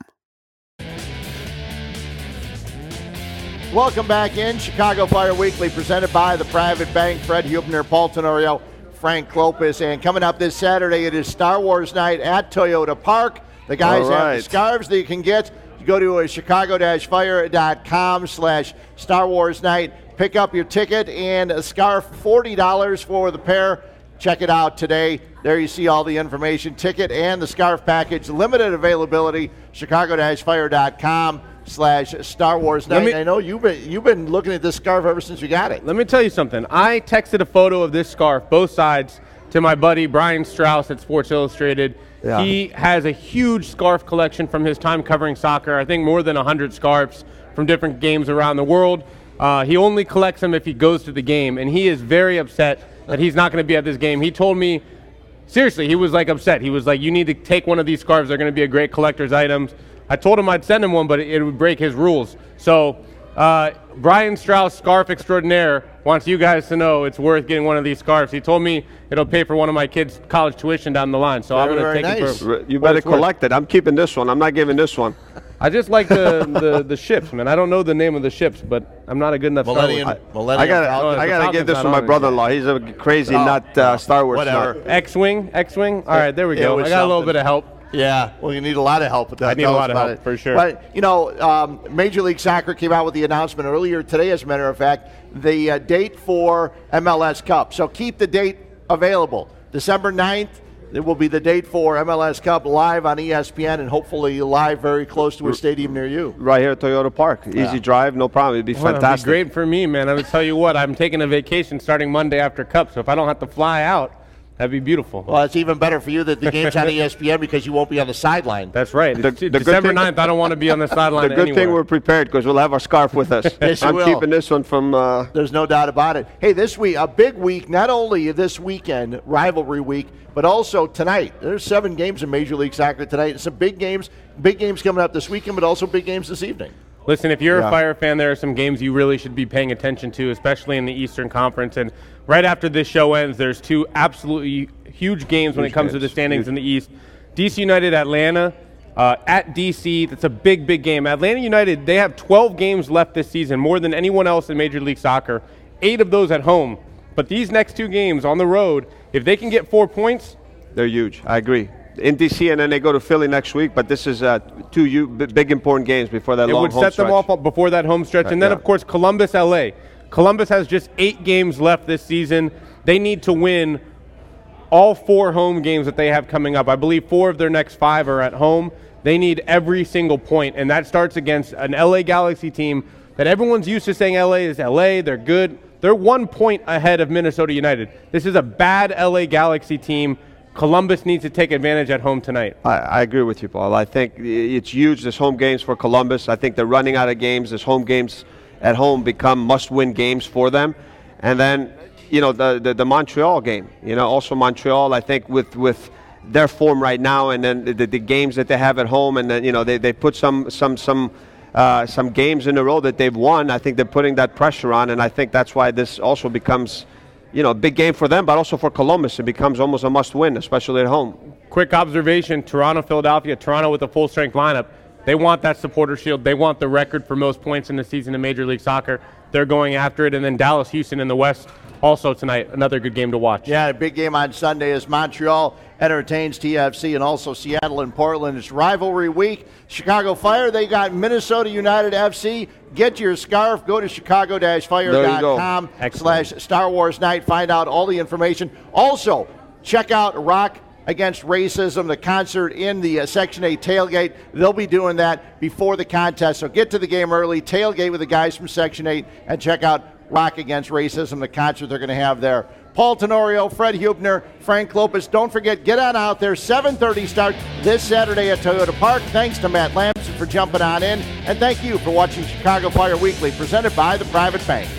Welcome back in Chicago Fire Weekly, presented by the Private Bank. Fred Hubner, Paul Tenorio, Frank Klopas, and coming up this Saturday, it is Star Wars night at Toyota Park. The guys All have the scarves that you can get. You go to uh, chicago-fire.com slash Star Wars night. Pick up your ticket and a scarf, $40 for the pair. Check it out today. There you see all the information. Ticket and the scarf package. Limited availability. Chicago-fire.com slash Star Wars night. me- I know you've been you've been looking at this scarf ever since you got it. Let me tell you something. I texted a photo of this scarf, both sides, to my buddy Brian Straus at Sports Illustrated. Yeah. He has a huge scarf collection from his time covering soccer. I think more than 100 scarves from different games around the world. Uh, he only collects them if he goes to the game, and he is very upset that he's not going to be at this game. He told me, seriously, he was like upset. He was like, "You need to take one of these scarves. They're going to be a great collector's items." I told him I'd send him one, but it, it would break his rules. So uh, Brian Straus, scarf extraordinaire, wants you guys to know it's worth getting one of these scarves. He told me it'll pay for one of my kids' college tuition down the line. So I'm going to take nice. it for. You better it's worth. collect it. I'm keeping this one. I'm not giving this one. I just like the, the, the ships, man. I don't know the name of the ships, but I'm not a good enough Star Wars- Millennium, Millennium I got Falcon. the I got to Falcon's give this not to my brother-in-law. He's a crazy Oh, nut uh, Star Wars whatever. nut. X-wing, X-wing. All right, there we go. I got a little bit of help. Yeah, well, you need a lot of help with that. I need Tell a lot of help, it. for sure. But you know, um, Major League Soccer came out with the announcement earlier today, as a matter of fact, the uh, date for MLS Cup. So keep the date available. December 9th, it will be the date for MLS Cup live on ESPN, and hopefully live very close to a stadium near you. Right here at Toyota Park. Easy drive, no problem. It'd be Well, it'd fantastic. be great for me, man. I would tell you what, I'm taking a vacation starting Monday after Cup, so if I don't have to fly out, that'd be beautiful. Well, it's even better for you that the game's on ESPN because you won't be on the sideline. That's right. The- It's the December 9th, I don't want to be on the sideline The good thing we're prepared because we'll have our scarf with us. Yes, you I'm will. keeping this one from. Uh, There's no doubt about it. Hey, this week, a big week, not only this weekend, rivalry week, but also tonight. There's seven games in Major League Soccer tonight. Some big games, big games coming up this weekend, but also big games this evening. Listen, if you're Yeah. a Fire fan, there are some games you really should be paying attention to, especially in the Eastern Conference. And right after this show ends, there's two absolutely huge games when it comes to the standings Huge. in the East. DC United Atlanta uh, at DC. That's a big, big game. Atlanta United, they have 12 games left this season, more than anyone else in Major League Soccer. Eight of those at home. But these next two games on the road, if they can get four points, they're huge. I agree. In DC, and then they go to Philly next week. But this is uh, two u- big important games before that it long would set them off before that home stretch. And then, yeah. of course, Columbus, LA. Columbus has just eight games left this season. They need to win all four home games that they have coming up. I believe four of their next five are at home. They need every single point, and that starts against an LA Galaxy team that everyone's used to saying LA is LA. They're good. They're one point ahead of Minnesota United. This is a bad LA Galaxy team. Columbus needs to take advantage at home tonight. I, I agree with you, Paul. I think it's huge. This home games for Columbus. I think they're running out of games. This home games at home become must-win games for them. And then, you know, the, the the Montreal game. You know, also Montreal. I think with with their form right now, and then the, the games that they have at home, and then you know they, they put some some some. Uh, some games in a row that they've won, I think they're putting that pressure on, and I think that's why this also becomes, you know, a big game for them, but also for Columbus. It becomes almost a must-win, especially at home. Quick observation Toronto, Philadelphia, Toronto with a full strength lineup. They want that supporter shield. They want the record for most points in the season in Major League Soccer. They're going after it. And then Dallas, Houston in the West, also tonight. Another good game to watch. Yeah, a big game on Sunday as Montreal entertains TFC and also Seattle and Portland. It's rivalry week. Chicago Fire, they got Minnesota United FC. Get your scarf. Go to chicago-fire.com slash Star Wars Night. Find out all the information. Also, check out Rock Against Racism, the concert in the uh, Section 8 tailgate. They'll be doing that before the contest. So get to the game early, tailgate with the guys from Section 8, and check out Rock Against Racism, the concert they're going to have there. Paul Tenorio, Fred Hubner, Frank Klopas. Don't forget, get on out there. 7:30 start this Saturday at Toyota Park. Thanks to Matt Lampson for jumping on in, and thank you for watching Chicago Fire Weekly, presented by the Private Bank.